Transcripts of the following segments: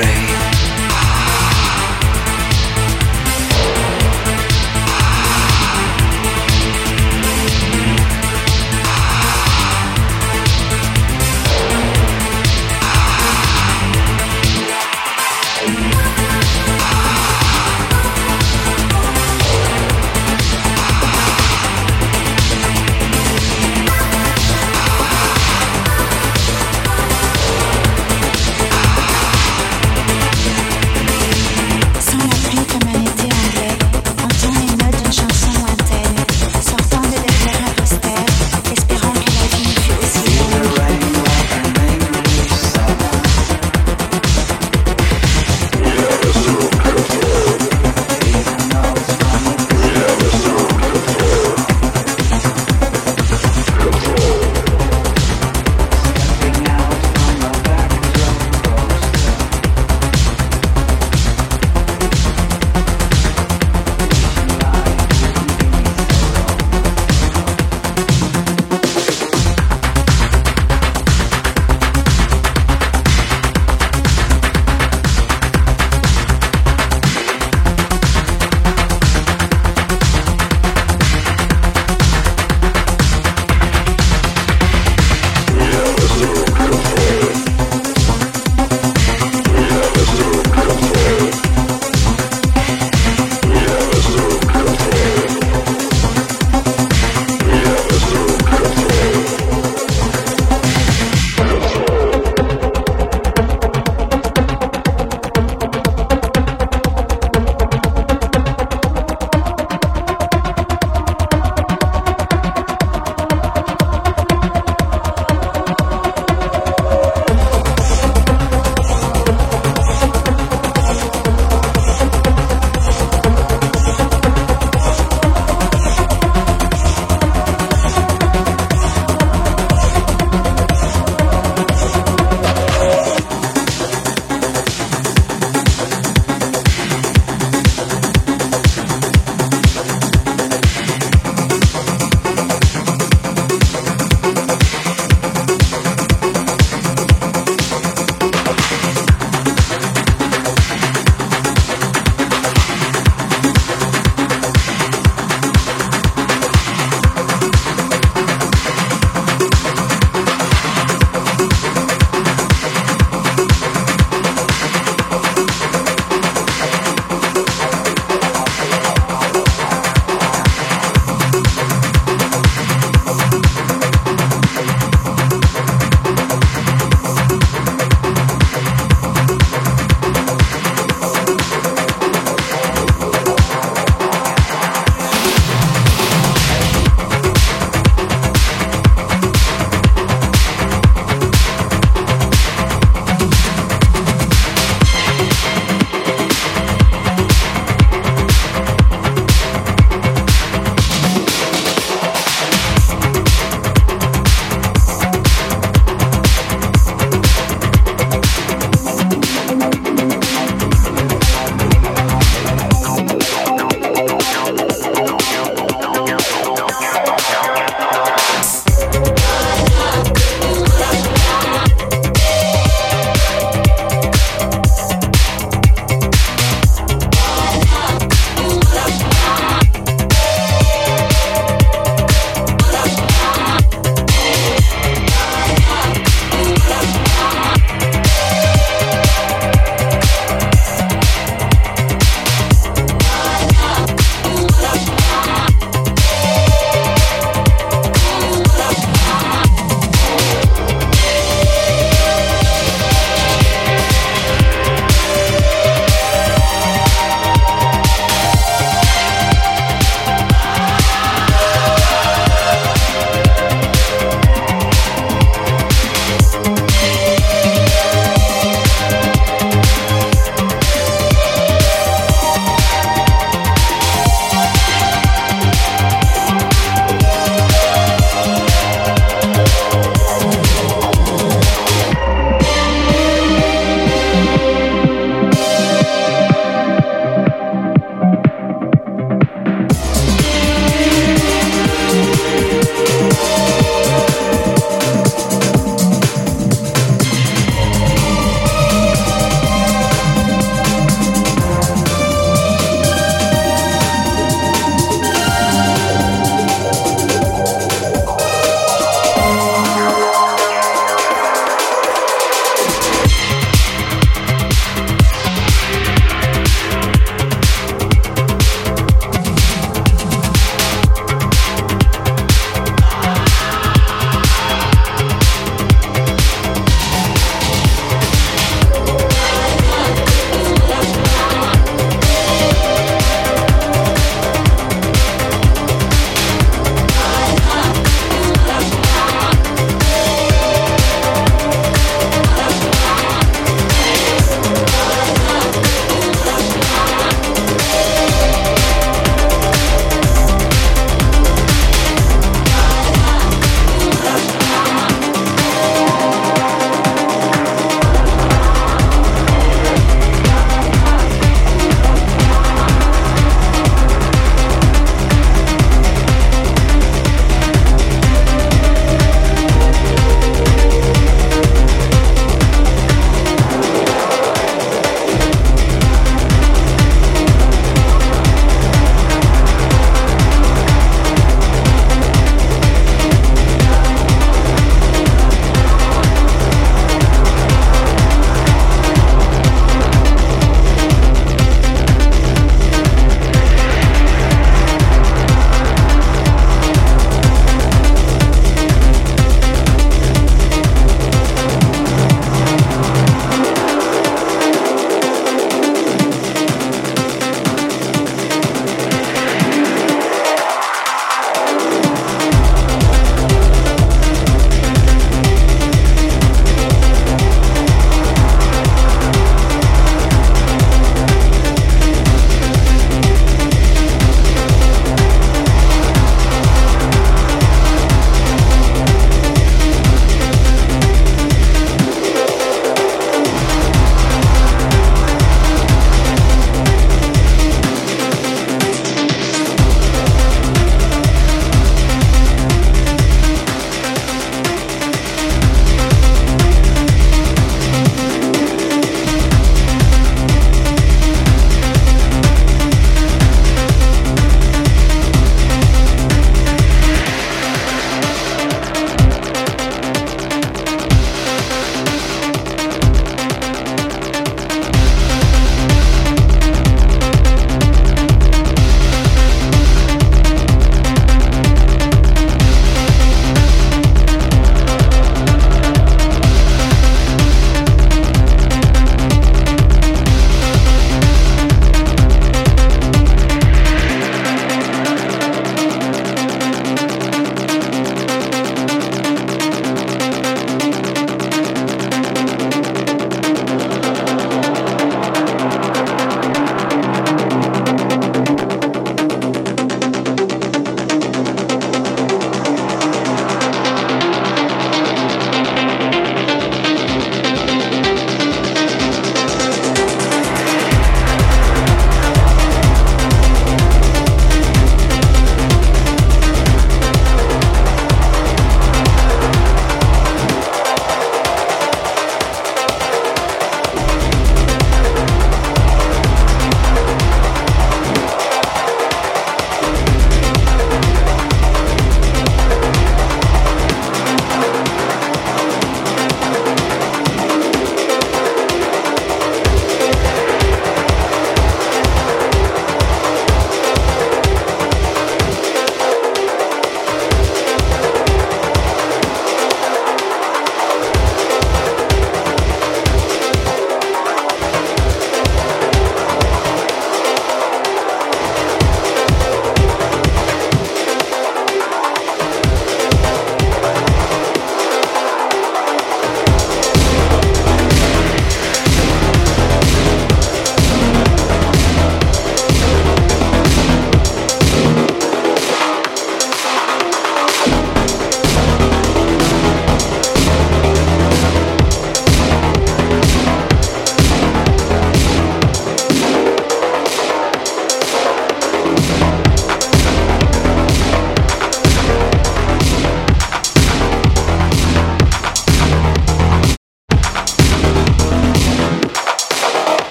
rain.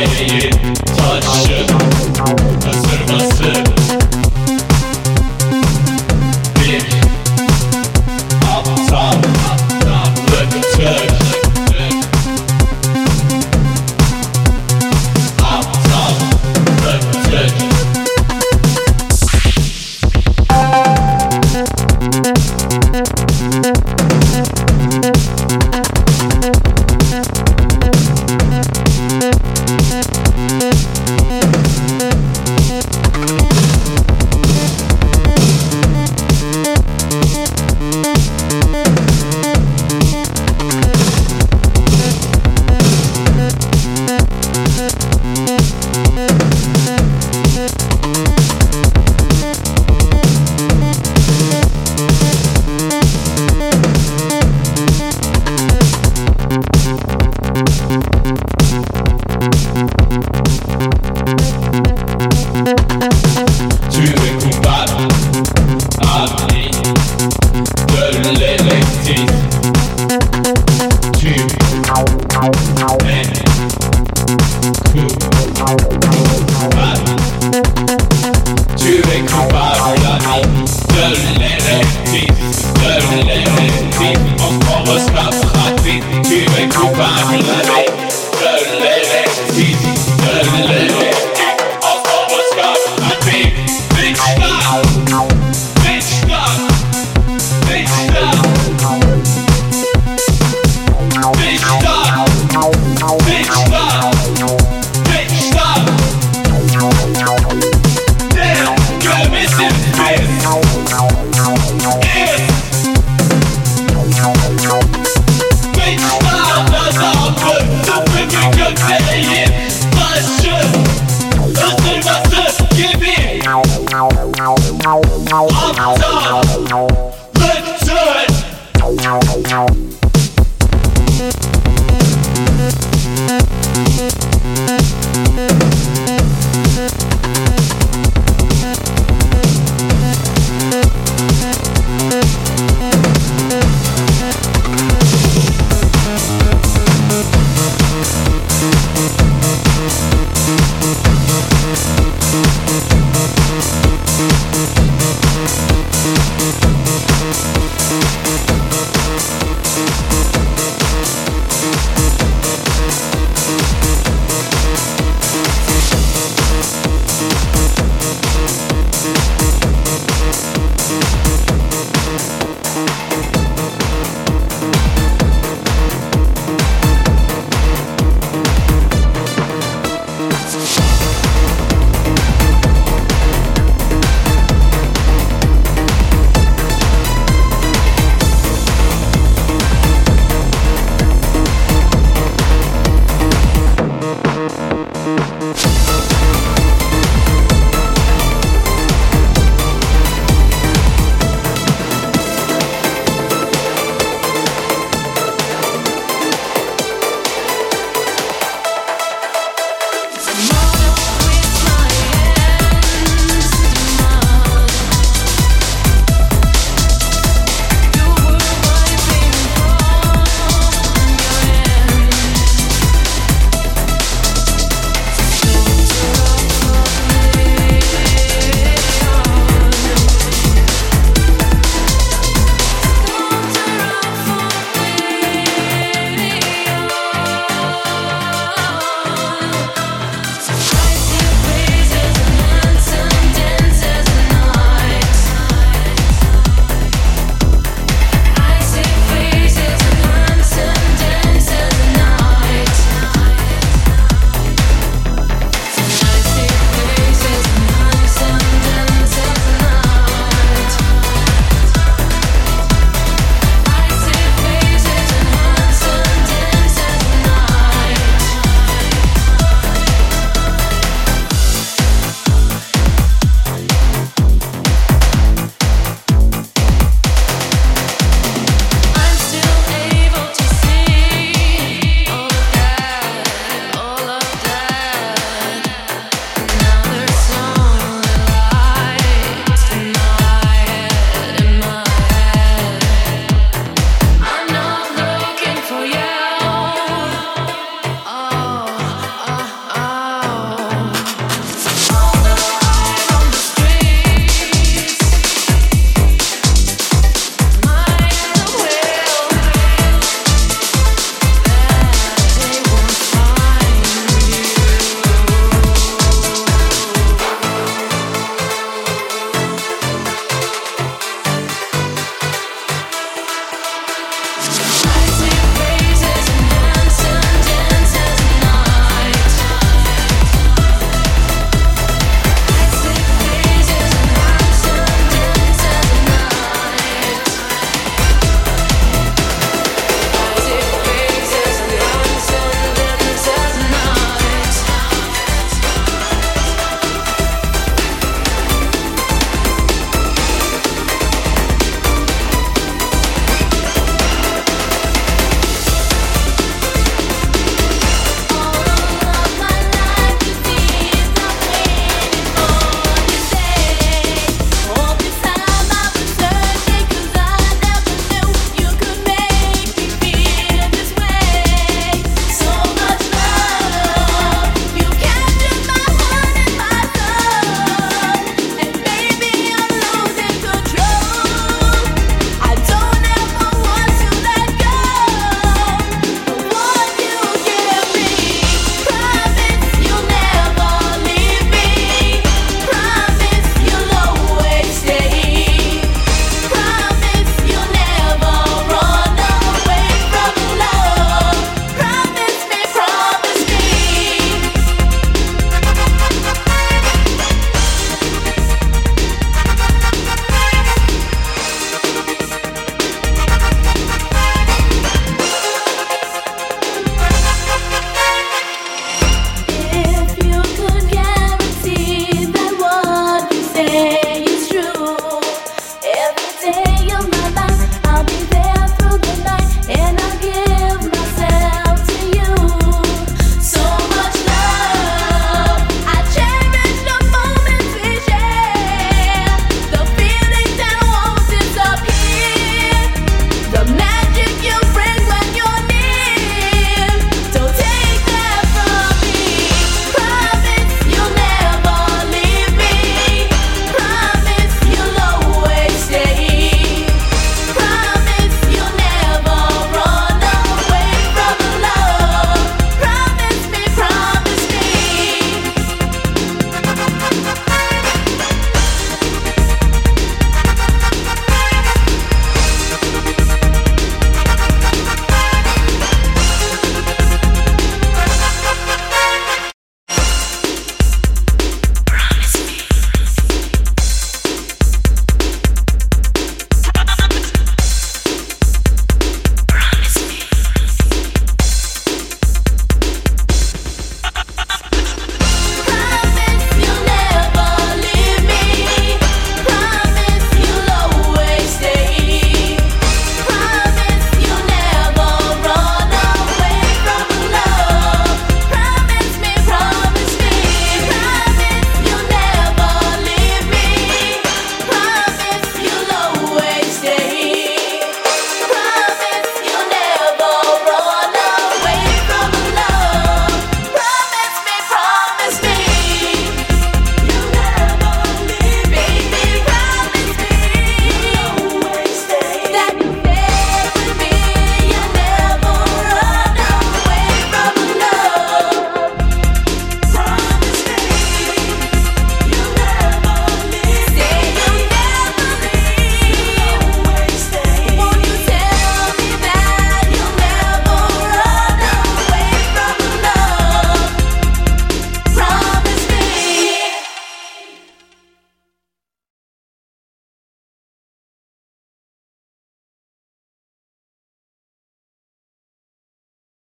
Thank